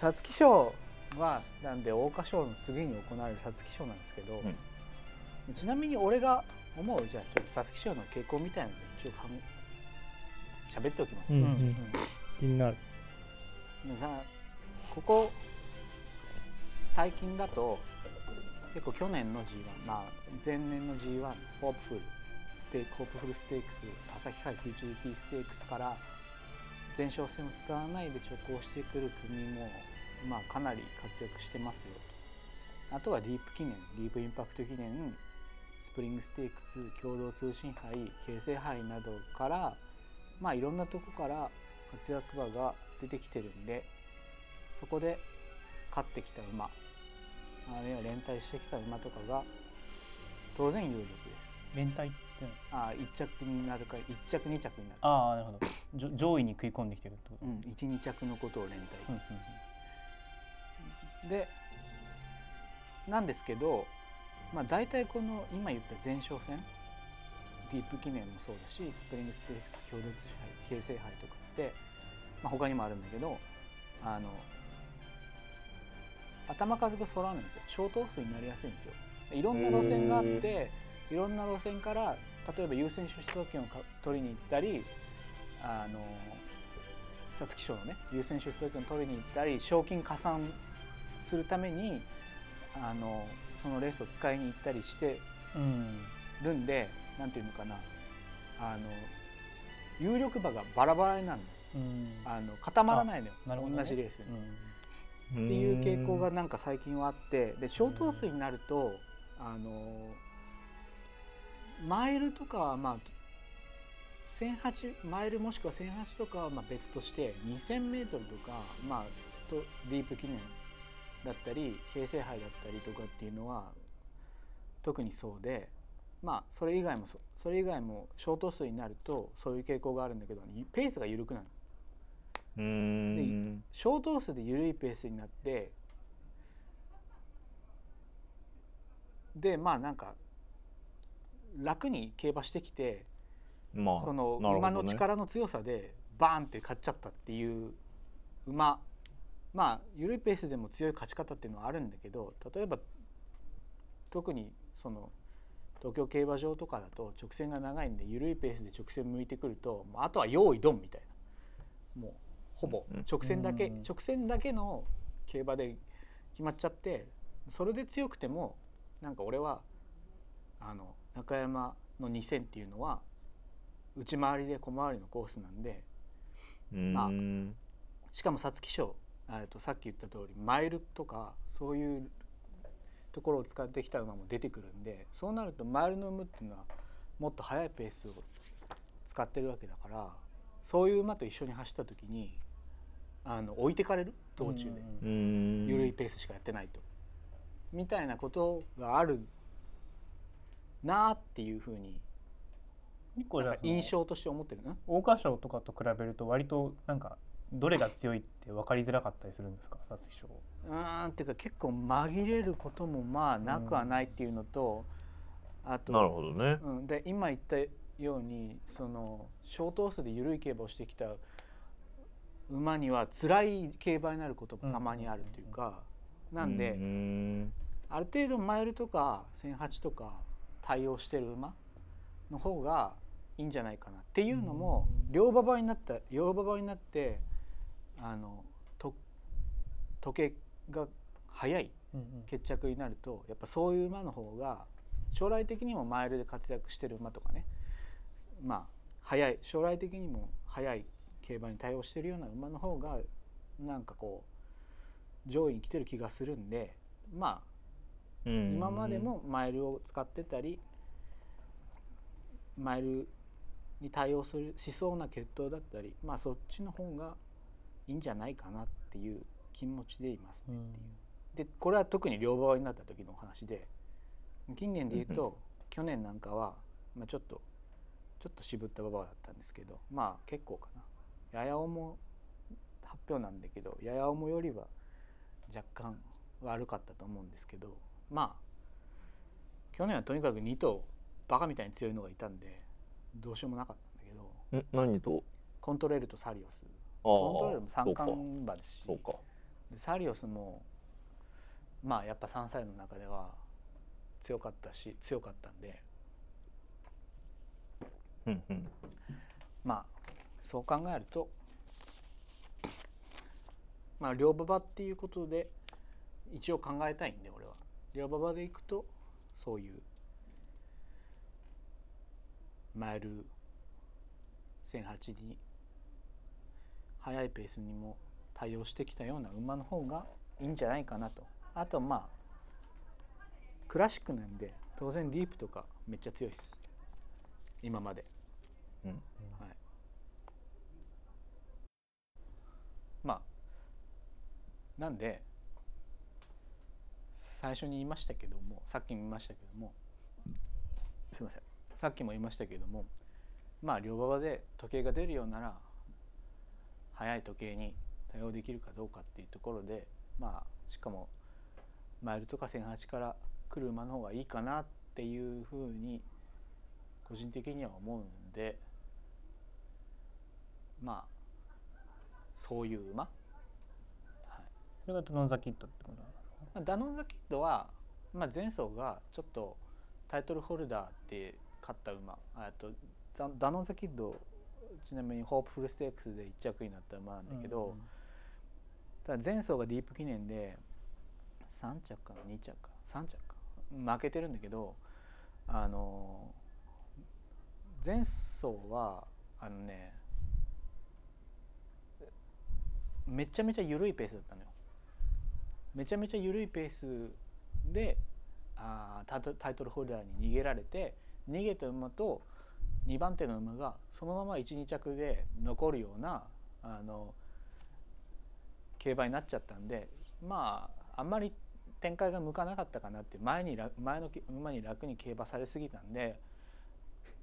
皐月賞はなんで桜花賞の次に行われる皐月賞なんですけど、うん、ちなみに俺が思うじゃあちょっと皐月賞の傾向みたいなので一応喋っておきます、うんうん、気になる。さここ最近だと結構去年の G1 まあ前年の G1 ホープフルステークホープフルステークス朝日杯フューチュリティステークスから前哨戦を使わないで直行してくる組もまあ、かなり活躍してますよ。とあとはディープ記念ディープインパクト記念スプリングステークス共同通信杯京成杯などからまあいろんなとこから活躍馬が出てきてるんでそこで勝ってきた馬。あるいは連帯してきた馬とかが当然有力です。連帯って。ああ1着になるか1着2着になるああなるほど。上位に食い込んできてるってこと、うん、12着のことを連帯、でなんですけど、まあ、大体この今言った前哨戦ディープ記念もそうだしスプリングステークス共同杯形成杯とかって、まあ、他にもあるんだけどあの頭数が揃わないんですよ。小等数になりやすいんですよ。いろんな路線があっていろんな路線から例えば優先出走権を取りに行ったりあの皐月賞のね優先出走権を取りに行ったり賞金加算するためにあのそのレースを使いに行ったりしてるんで、うん、なんていうのかな。あの有力馬がバラバラになるの,、うん、あの固まらないのよ、ね、同じレースに、うん。っていう傾向がなんか最近はあってで小頭数になるとあのマイルとかはまあ1008マイルもしくは1008とかはまあ別として 2000m とか、まあ、とディープ記念だったり形成杯だったりとかっていうのは特にそうでまあそれ以外もそれ以外も小頭数になるとそういう傾向があるんだけどペースが緩くなる。で小頭数で緩いペースになってでまあなんか楽に競馬してきて、まあ、その馬の力の強さでバーンって勝っちゃったっていう馬。まあ緩いペースでも強い勝ち方っていうのはあるんだけど例えば特にその東京競馬場とかだと直線が長いんで緩いペースで直線向いてくるとあとは用意ドンみたいな。もうほぼ。直線だけ直線だけの競馬で決まっちゃってそれで強くてもなんか俺はあの中山の2000っていうのは内回りで小回りのコースなんでまあしかも皐月賞とさっき言った通りマイルとかそういうところを使ってきた馬も出てくるんでそうなるとマイルの馬っていうのはもっと速いペースを使ってるわけだからそういう馬と一緒に走った時にあの置いてかれる？道中で。緩いペースしかやってないと。みたいなことがあるなっていうふうに印象として思ってるな。桜花賞とかと比べると割となんかどれが強いって分かりづらかったりするんですか？皐月賞。うんっていうか結構紛れることもまあなくはないっていうのと、うん、あとなるほどね、うん、で今言ったようにその小頭数で緩い競馬をしてきた馬には辛い競馬になることもたまにあるというか、うん、なんで、うん、ある程度マイルとか1008とか対応してる馬の方がいいんじゃないかなっていうのも両馬場になった両馬場になってあのと時計が早い決着になるとやっぱそういう馬の方が将来的にもマイルで活躍してる馬とかねまあ早い将来的にも速い競馬に対応してるような馬の方がなんかこう上位に来てる気がするんでまあ今までもマイルを使ってたりマイルに対応するしそうな血統だったりまあそっちの方がいいんじゃないかなっていう気持ちでいますねっていう。でこれは特に両側になった時の話で近年で言うと、去年なんかは、まあ、ちょっとちょっと渋った馬場だったんですけどまあ結構かなやや重発表なんだけどやや重よりは若干悪かったと思うんですけどまあ去年はとにかく2頭バカみたいに強いのがいたんでどうしようもなかったんだけど何と？コントレールとサリオス。コントレールも三冠馬ですしサリオスもまあやっぱ3歳の中では強かったし強かったんで、うんうん、まあそう考えるとまあ両馬場っていうことで一応考えたいんで俺は。両馬場でいくとそういうマイル1008に速いペースにも対応してきたような馬の方がいいんじゃないかなと。あとまあクラシックなんで当然ディープとかめっちゃ強いです。今まで、うん。はい、まあなんで最初に言いましたけどもさっきも言いましたけどもすいません。さっきも言いましたけどもまあ両馬場で時計が出るようなら速い時計に対応できるかどうかっていうところでまあしかもマイルとか1008から来る馬の方がいいかなっていうふうに個人的には思うんでまあそういう馬、それがダノンザキッドってことなんですかダノンザキッドは、まあ、前走がちょっとタイトルホルダーって勝った馬。とダノンザキッドちなみにホープフルステークスで1着になった馬なんだけど、うんうん、ただ前走がディープ記念で3着かな2着か3着か負けてるんだけどあの前走はあのねめちゃめちゃ緩いペースだったのよめちゃめちゃ緩いペースであタイトルホルダーに逃げられて逃げた馬と2番手の馬がそのまま12着で残るようなあの競馬になっちゃったんでまああんまり展開が向かなかったかなって前に前の馬に楽に競馬されすぎたんで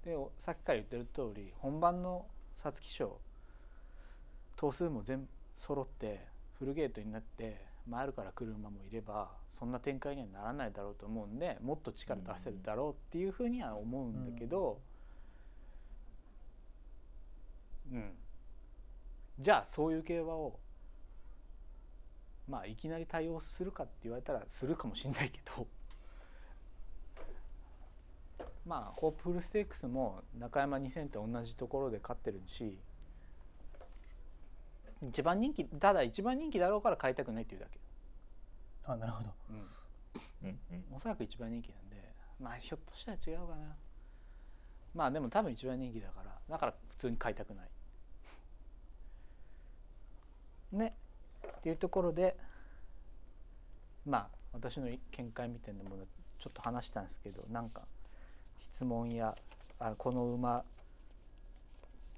でさっきから言ってる通り本番の皐月賞頭数も全揃ってフルゲートになって回るから来る馬もいればそんな展開にはならないだろうと思うんでもっと力出せるだろうっていうふうには思うんだけど、うん、じゃあそういう競馬をまあいきなり対応するかって言われたらするかもしんないけどまあホープフルステークスも中山2000と同じところで勝ってるし一番人気ただ一番人気だろうから買いたくないっていうだけ。あなるほど、うん、おそらく一番人気なんでまあひょっとしたら違うかな。まあでも多分一番人気だからだから普通に買いたくない。ね。っていうところでまあ私の見解みたいなものちょっと話したんですけどなんか質問やあこの馬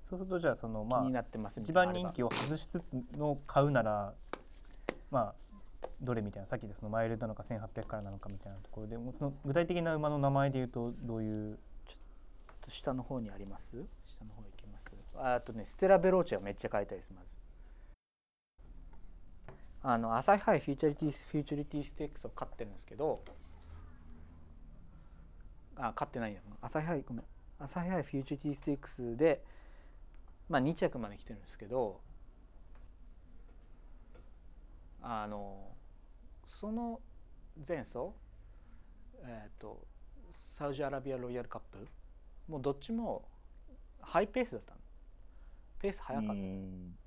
そうするとじゃあそのまあ気になってます一番人気を外しつつの買うならまあどれみたいなさっきでそのマイルなのか1800からなのかみたいなところでもその具体的な馬の名前で言うとどういう？ちょっと下の方にあります？下の方行きます？あとねステラ・ベローチェはめっちゃ買いたいですまず。あの朝日杯フューチャリティフューチャリティステークスを勝ってるんですけどあ勝ってないや。朝日杯ごめん。朝日杯フューチャリティステークスでまあ2着まで来てるんですけどあのその前走えっ、ー、とサウジアラビアロイヤルカップもうどっちもハイペースだったの。ペース速かった。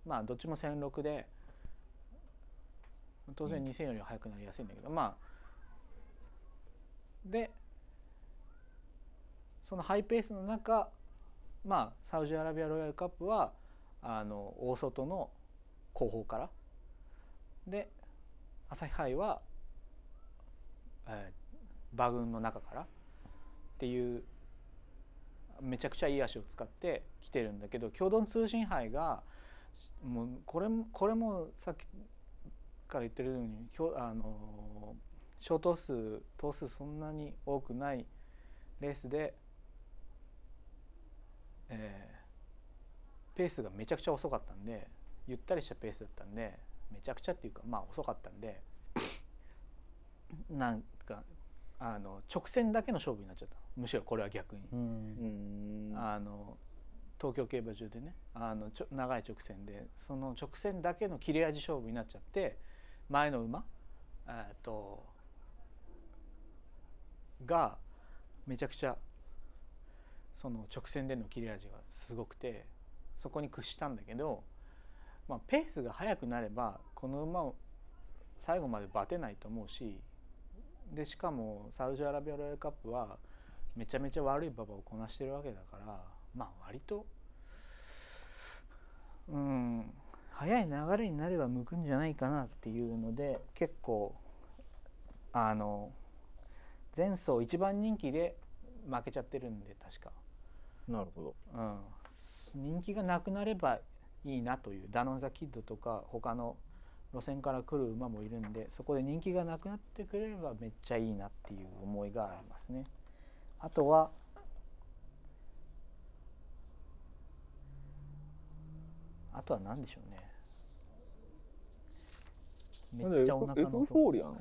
まあどっちも1006で当然2000よりは速くなりやすいんだけど、まあでそのハイペースの中まあサウジアラビアロイヤルカップはあの大外の後方から。で朝日杯は、えー、馬群の中からっていうめちゃくちゃいい足を使って来てるんだけど共同通信杯がもうこれもこれもさっきから言ってるようにあの小頭数頭数そんなに多くないレースで、えー、ペースがめちゃくちゃ遅かったんでゆったりしたペースだったんでめちゃくちゃっていうかまあ遅かったんで なんかあの直線だけの勝負になっちゃった。むしろこれは逆に、あの東京競馬場でねあのちょ長い直線でその直線だけの切れ味勝負になっちゃって前の馬えっとがめちゃくちゃその直線での切れ味がすごくてそこに屈したんだけど、まあ、ペースが速くなればこの馬を最後までバテないと思うしでしかもサウジアラビアロイヤルカップはめちゃめちゃ悪い馬場をこなしてるわけだからまあ割とうん早い流れになれば向くんじゃないかなっていうので結構あの前走一番人気で負けちゃってるんで確か。なるほど、うん、人気がなくなればいいなというダノン・ザ・キッドとか他の路線から来る馬もいるんでそこで人気がなくなってくれればめっちゃいいなっていう思いがありますね。あとはあとは何でしょうね。めっちゃお腹の音。エフフォーリアな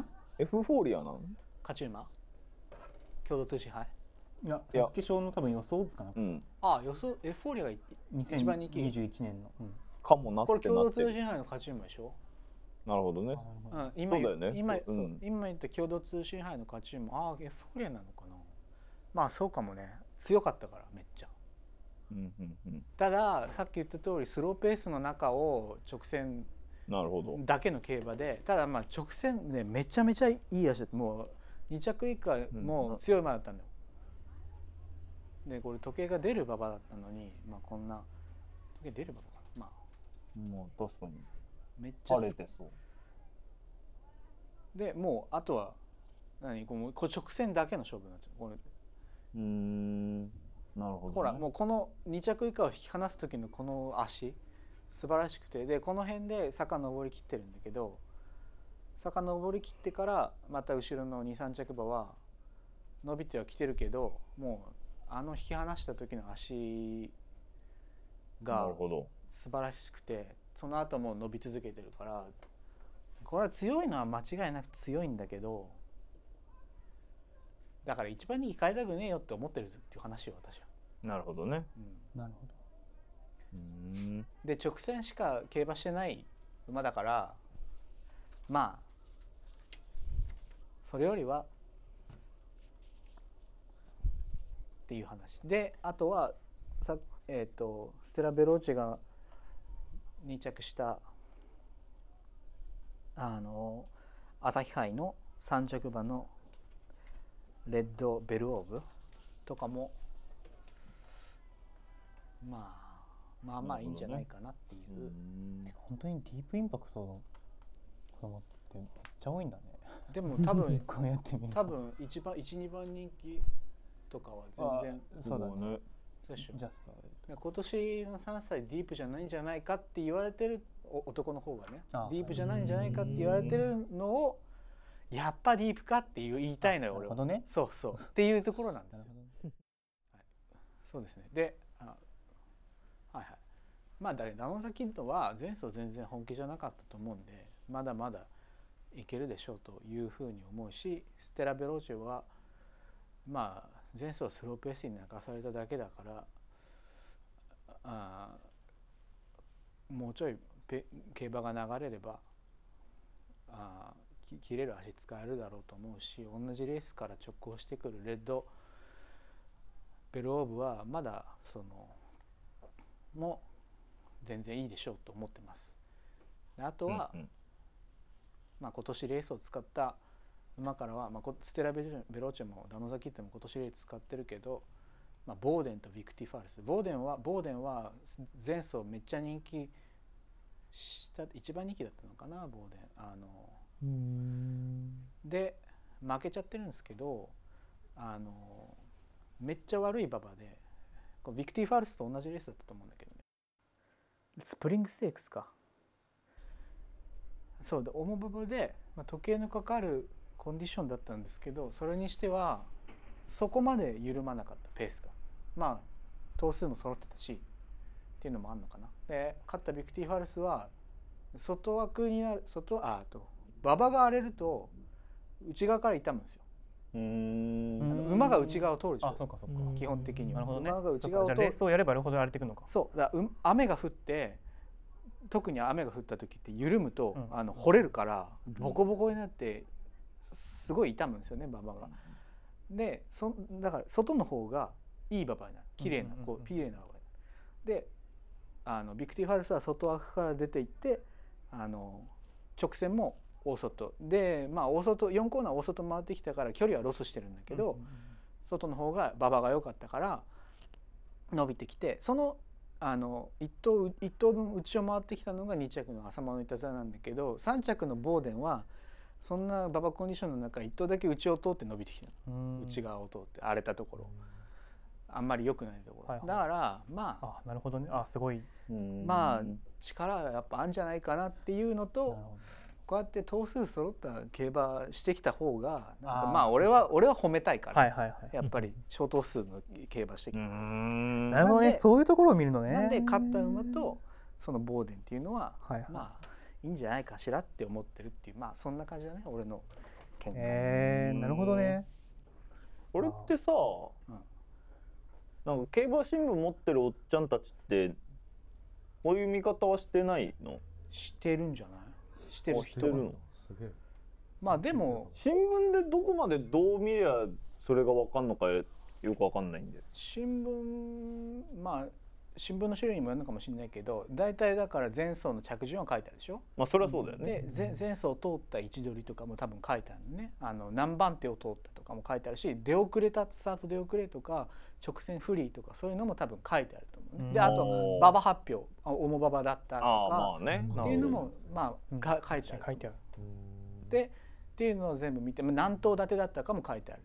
の？エフフォーリアなの？勝ち馬？共同通信杯？いや、皐月賞の多分予想図かな。うん、ああ、予想、エフフォーリアが一番人気。21年の。うん、かもなってこれ共同通信杯の勝ち馬でしょ？なるほどね。うん、今言、ね、今、うん、今言った共同通信杯の勝ち馬、ああ、エフフォーリアなのかな。まあ、そうかもね。強かったから、めっちゃ。うんうんうん、たださっき言った通りスローペースの中を直線なるほどだけの競馬でただまあ直線ねめちゃめちゃいい足だってもう2着以下も強い馬だったんだよ。でこれ時計が出る馬場だったのにまあこんな時計出る馬場かな。まあ。もう確かに。めっちゃ晴れてそう。でもうあとは何？こうこ直線だけの勝負になっちゃうこれ。うん。なるほど、ね、ほらもうこの2着以下を引き離す時のこの足素晴らしくて。でこの辺で坂登りきってるんだけど坂登りきってからまた後ろの23着馬は伸びてはきてるけどもうあの引き離した時の足が素晴らしくてその後も伸び続けてるからこれは強いのは間違いなく強いんだけどだから一番に変えたくねえよって思ってるっていう話よ私は。なるほどね。うん、なるほど。で直線しか競馬してない馬だからまあそれよりはっていう話。であとはさ、えーと、ステラ・ベローチェが2着したあの朝日杯の3着馬のレッド・ベルオーブとかもまあまあまあいいんじゃないかなっていう。ね、本当にディープインパクトの子供ってめっちゃ多いんだね。でも多分 多分一番一二番人気とかは全然そうだね。そうでしょ。ジャスト今年の3歳ディープじゃないんじゃないかって言われてる男の方がねディープじゃないんじゃないかって言われてるのをやっぱディープかっていう言いたいのよ俺は、ね、そうそう。っていうところなんですよ、はい、そうですね。であはいはい。まあだダノンザキッドは前走全然本気じゃなかったと思うんでまだまだいけるでしょうというふうに思うしステラ・ベローチェはまあ前走スローペースに泣かされただけだからあもうちょい競馬が流れればあ切れる足使えるだろうと思うし同じレースから直行してくるレッドベルオーブはまだそのも全然いいでしょうと思ってます。あとは、うんうん、まあ、今年レースを使った馬からは、まあ、ステラベローチェもダノザキットも今年レース使ってるけど、まあ、ボーデンとビクティファールス。ボーデンはボーデンは前走めっちゃ人気した一番人気だったのかなボーデン。あので負けちゃってるんですけどあのめっちゃ悪い馬場でビクティファールスと同じレースだったと思うんだけどね。スプリングステークスか。そうで重馬場で、まあ、時計のかかるコンディションだったんですけどそれにしてはそこまで緩まなかったペースが。まあ頭数も揃ってたしっていうのもあるのかな。で勝ったビクティファルスは外枠になる外あと馬場が荒れると内側から痛むんですよ。うん。馬が内側を通るでしょ。基本的には、ね、馬が内側を通る。レースをやればやるほど荒れていくのか。そう。だう雨が降って特に雨が降った時って緩むと、うん、あの掘れるからボコボコになってすごい痛むんですよね馬場が。でそだから外の方がいい馬場になる。綺麗なこう綺麗な馬場になる。であのビクティファルスは外枠から出ていってあの直線も大外。でまあ大外4コーナー大外回ってきたから距離はロスしてるんだけど、外の方が馬場が良かったから伸びてきてそのあの1頭1頭分内を回ってきたのが2着のアサマノイタズラなんだけど3着のボーデンはそんな馬場コンディションの中1頭だけ内を通って伸びてきた内側を通って荒れたところ。あんまり良くないところ、はいはい、だからまああなるほどね。あすごい。まあ力はやっぱあるんじゃないかなっていうのとこうやって頭数揃った競馬してきた方がまあ俺は俺は褒めたいから、はいはいはい、やっぱり小頭数の競馬してきた。なるほどね。そういうところを見るのね。なんで勝った馬とそのボーデンっていうのは、はいはい、まあいいんじゃないかしらって思ってるっていうまあそんな感じだね俺の見解。えー、なるほどね。俺ってさ、うん、なんか競馬新聞持ってるおっちゃんたちってこういう見方はしてないの？してるんじゃない？してる。人るの？すげえ。まあでも新聞でどこまでどう見りゃそれが分かんのかよく分かんないんで新聞まあ新聞の種類にもよるのかもしれないけど大体だから前走の着順は書いてあるでしょ？まあそれはそうだよね、で前前走通った位置取りとかも多分書いてあるのね。あの何番手を通ったとかも書いてあるし出遅れたスタート出遅れとか直線フリーとかそういうのも多分書いてあると思うね。であと馬場発表重馬場だったとか、ね、っていうのもまあが書いてある書いてある。でっていうのを全部見て何頭立てだったかも書いてある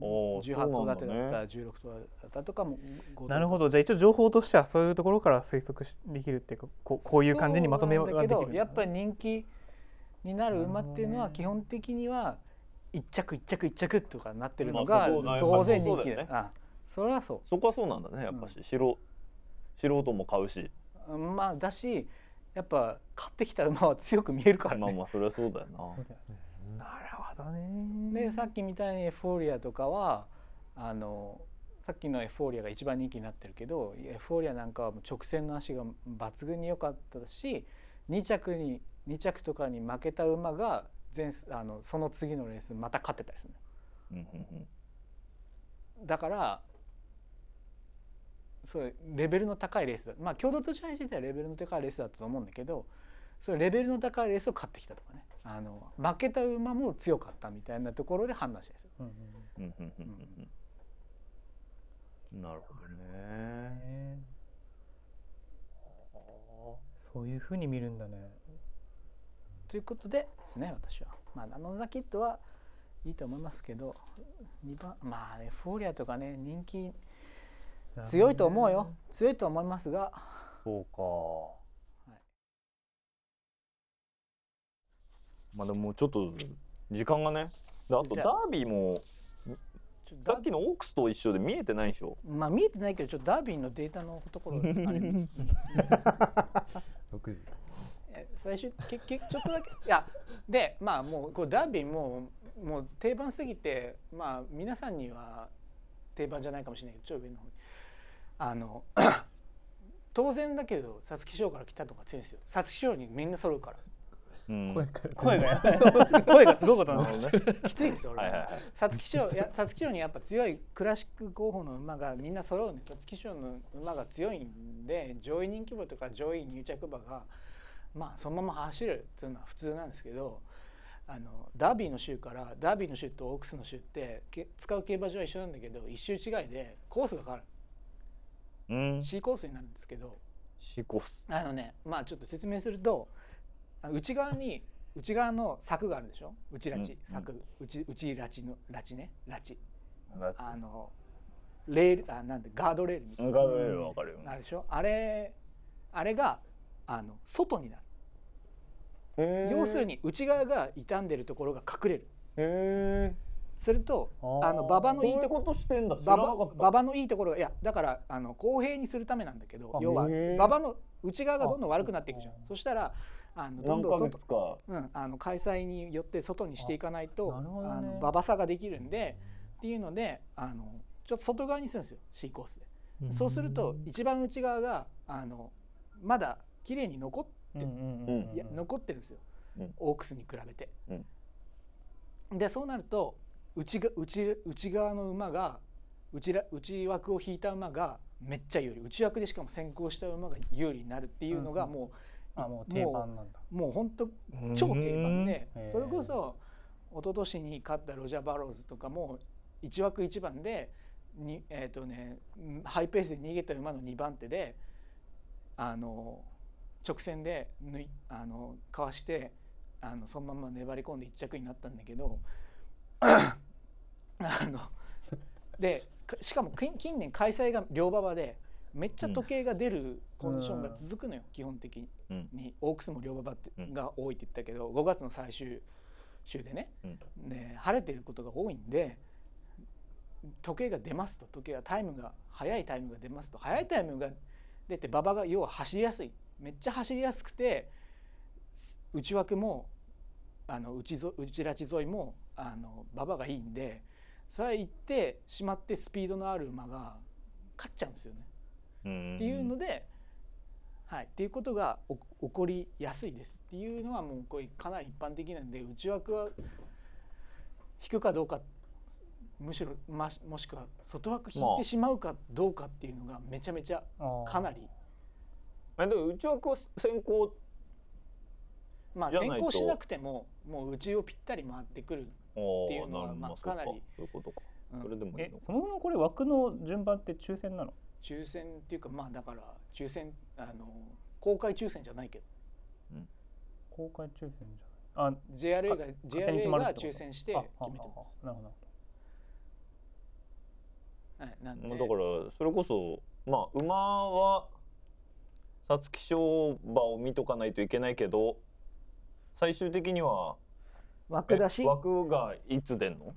18頭立てだった、ね、16頭だったとかもなるほど。じゃあ一応情報としてはそういうところから推測できるっていうかこうこういう感じにまとめができるやっぱり人気になる馬っていうのは基本的には1着1着1着とかなってるのが当然人気だ、ね、あそれはそう。そこはそうなんだねやっぱし、うん、素素人も買うし。まあだしやっぱ買ってきた馬は強く見えるからね。まあまあそれはそうだよな。なるほどね。でさっきみたいにエフォーリアとかはあのさっきのエフォーリアが一番人気になってるけどエフォーリアなんかは直線の足が抜群に良かったし2着に2着とかに負けた馬が前あのその次のレースまた勝ってたりするだからそうレベルの高いレースだ。まあ共同通信自体はレベルの高いレースだったと思うんだけどそれレベルの高いレースを勝ってきたとかねあの負けた馬も強かったみたいなところで判断してるんですよ。なるほどね。そういうふうに見るんだね。ということでですね私は。まあナノザキットはいいと思いますけど2番まあエフォーリアとかね人気強いと思うよ、強いと思いますが。そうか。まあでもちょっと時間がね。あとダービーもさっきのオークスと一緒で見えてないでしょ？まあ見えてないけどちょっとダービーのデータのところあれ6時最終けけちょっとだけ。いやでまあもうこうダービーももう定番すぎてまあ皆さんには定番じゃないかもしれないけどちょっと上の方に。あの 当然だけど皐月賞から来たとか強いんですよ。皐月賞にみんな揃うから声声が 声がすごいことなんですね。きついです俺皐月賞皐月賞にやっぱ強いクラシック候補の馬がみんな揃うんです皐月賞の馬が強いんで上位人気馬とか上位入着馬がまあそのまま走るっていうのは普通なんですけどあのダービーの州からダービーの州とオークスの州って使う競馬場は一緒なんだけど一周違いでコースが変わる、うん、C コースになるんですけど。C コース。あのねまあちょっと説明すると内側に内側の柵があるでしょ？内ラチ、柵。内内ラチのラチね。ラチあのレールあなんでガードレールみたいな。ガードレールわかるよ、あるでしょ？あれあれがあの外になる。要するに内側が傷んでるところが隠れる。へするとあの馬場のいいところ馬場のいいところがいやだからあの公平にするためなんだけど要は馬場の内側がどんどん悪くなっていくじゃん。そしたらあのどんどん外、うん、あの開催によって外にしていかないとあ、ね、あの馬場差ができるんでっていうのであのちょっと外側にするんですよ C コースで。そうすると一番内側があのまだ綺麗に残って、いや残ってるんですよ、うん、オークスに比べて。うん、でそうなると内が内内側の馬が内ら内枠を引いた馬がめっちゃ有利。内枠でしかも先行した馬が有利になるっていうのがもう、あもう定番なんだ。もう本当超定番でそれこそ一昨年に勝ったロジャー・バローズとかも1枠1番でに、えーとね、ハイペースで逃げた馬の2番手であの直線で抜いあのかわしてあのそのまま粘り込んで1着になったんだけどあのでしかも近年開催が両馬場でめっちゃ時計が出るコンディションが続くのよ、うん、基本的に、うん、オークスも両馬場が多いって言ったけど5月の最終週でね、うん、で晴れてることが多いんで時計が出ますと。時計がタイムが速いタイムが出ますと。速いタイムが出て馬場が要は走りやすい。めっちゃ走りやすくて内枠もあの内ぞ内ラチ沿いもあの馬場がいいんでそれは行ってしまってスピードのある馬が勝っちゃうんですよね。っていうので、はい、っていうことが起こりやすいですっていうのはもうこれかなり一般的なんで内枠は引くかどうかむしろまもしくは外枠引いてしまうかどうかっていうのがめちゃめちゃかなり。えでも内枠は先行まあ先行しなくてももう内をぴったり回ってくるっていうのはまあかなり。そういうことか。それでもいいそもそもこれ枠の順番って抽選なの？抽選っていうかまあだから抽選あの公開抽選じゃないけど、うん、公開抽選じゃない。あ JRA が JRA が抽選して決めてます。なるほど。はい、なんで。だからそれこそまあ馬は皐月賞馬を見とかないといけないけど最終的には枠だし？枠がいつ出んの？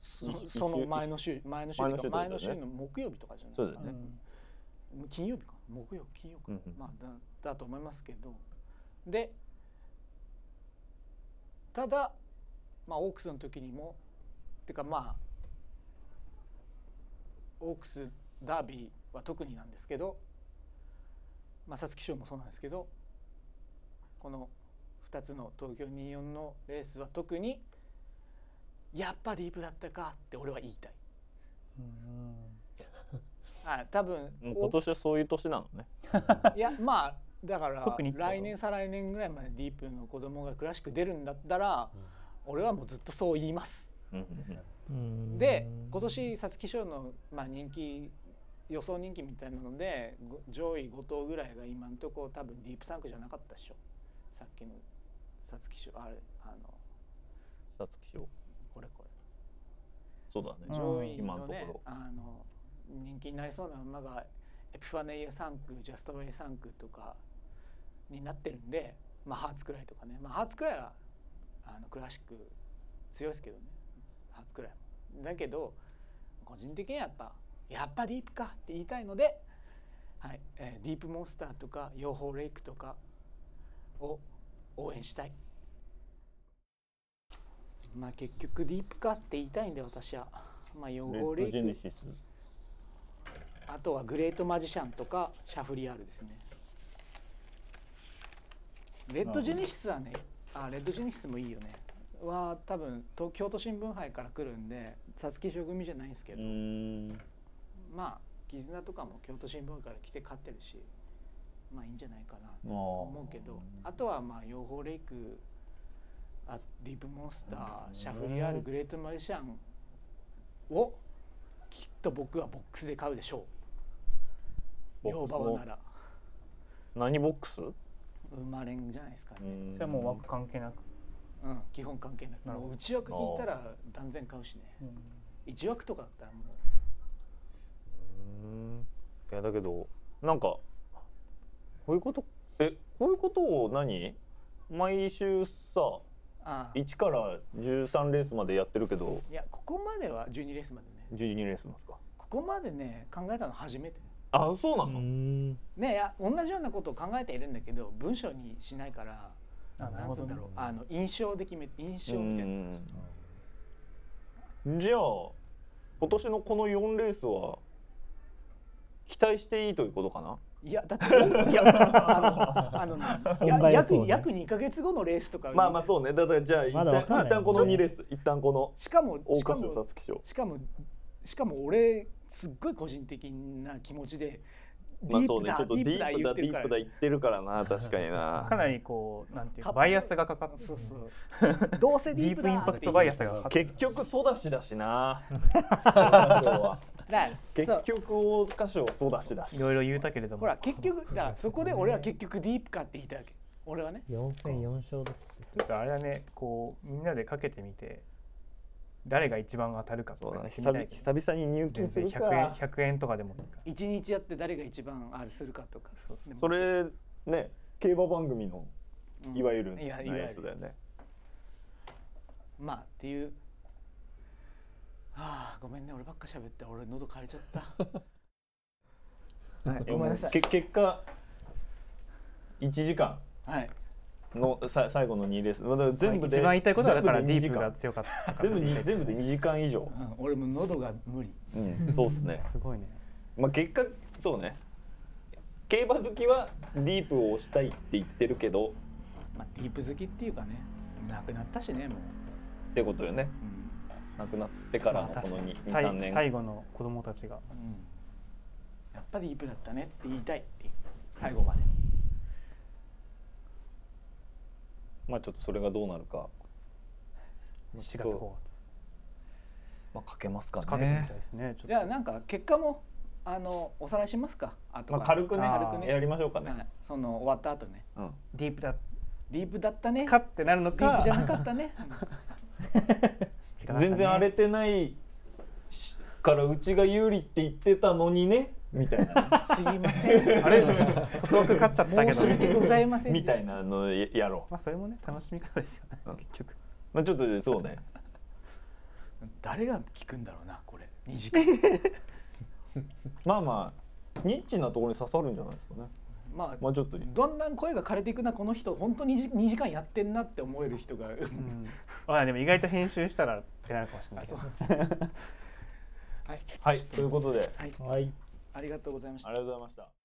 その前の週前の週とか前の週の木曜日とかじゃないそうだよね、うん、金曜日か。木曜金曜か、うん、まあだだと思いますけど。でただまあオークスの時にもっていうかまあオークスダービーは特になんですけどまあ皐月賞もそうなんですけどこの2つの東京24のレースは特にやっぱディープだったかって俺は言いたい。あ多分今年はそういう年なのね。いやまあだから来年再来年ぐらいまでディープの子供がクラシック出るんだったら、俺はもうずっとそう言います。で今年皐月賞の、まあ、人気予想人気みたいなので上位5頭ぐらいが今のところ多分ディープ3区じゃなかったでしょ。さっきの皐月賞あれあの皐月賞これこれ。そうだね。上位のねあの人気になりそうな馬がエピファネイア3区ジャストウェイ3区とかになってるんでまあハーツくらいとかね。まあハーツくらいはあのクラシック強いですけどね。ハーツくらいだけど個人的にはやっぱやっぱディープかって言いたいので、はいえー、ディープモンスターとか養蜂レイクとかを応援したい。まあ結局ディープかって言いたいんで私は。まあ、養蜂レイクあとはグレートマジシャンとかシャフリヤールですね。レッドジェネシスはねあレッドジェネシスもいいよね。は多分東京都新聞杯から来るんで皐月賞組じゃないんですけどまあ絆とかも京都新聞杯から来て勝ってるしまあいいんじゃないかなと思うけどあとはまあ養蜂レイクあディープモンスターシャフリヤールグレートマジシャンをきっと僕はボックスで買うでしょう。両馬場なら。何ボックス？生まれんじゃないですかね。それはもう枠関係なく。うん基本関係なく。もう内枠引いたら断然買うしね、うん、1枠とかだったらもう。うん。いやだけどなんかこういうこと？えこういうことを何？毎週さああ。1から13レースまでやってるけど。いやここまでは12レースまでね。12レースますか？ここまでね考えたの初めて。あそうなの？ねいや同じようなことを考えているんだけど文章にしないからなんつうんだろうあの印象で決め印象みたいな。じゃあ今年のこの4レースは期待していいということかな？いやだっていやあのあの や約約2か月後のレースとか。まあまあそうね。だからじゃあ一旦,、一旦この2レース一旦このしかもしかもしかもしかも俺すっごい個人的な気持ちでまあそうねちょっとディープだディープだ言ってるから。な確かにな。かなりこうなんていうかバイアスがかかってそうそう。どうせディープインパクトバイアスがかかって結局ソダシだしな 結局大歌唱ソダシだしいろいろ言うたけれども。ほら結局だからそこで俺は結局ディープかって言いたわけ。俺はね。4戦4勝です。ちょっとあれだねこうみんなでかけてみて誰が一番当たるかとか、ね、久々に入金するか。100円 ,100 円とかでも。一日やって誰が一番あれするかとか。それね競馬番組のいわゆるやつだよね、まあっていうああごめんね俺ばっか喋って俺喉枯れちゃった。はいごめんなさい。結果1時間。はい。のさ最後の2レース全部で一番言いたいことはだからディープが強かった。全部に全部で2時間以上、うん、俺も喉が無理、うん、そうっすね。すごいね。まあ結果そうね。競馬好きはディープを押したいって言ってるけど。まあディープ好きっていうかねなくなったしねもう。ってことよね、うん、亡くなってからのこの23年。最後の子供たちが、うん、やっぱディープだったねって言いたいっていう。最後まで。まあちょっとそれがどうなるか。4月5月まあかけますかね。かけてみたいですね。じゃあなんか結果もあのおさらいしますか？あと、まあ、軽くね軽くね。やりましょうかね、はい、その終わった後ね、うん、ディープだ。ディープだったね。かってなるのか。ディープじゃなかったね 全然荒れてないからうちが有利って言ってたのにね。みたいな。すいません。あれ？外枠勝っちゃったけど申し訳ございませんみたいなのやろう。まあそれもね楽しみ方ですよね、うん、結局。まあちょっとそうね。誰が聞くんだろうなこれ。2時間。まあまあニッチなところに刺さるんじゃないですかねまあ、まあちょっとだんだん声が枯れていくなこの人本当に 2, 2時間やってんなって思える人が、うん、あでも意外と編集したらってなるかもしれない はい、はい、ということで、はい、はい、ありがとうございました。ありがとうございました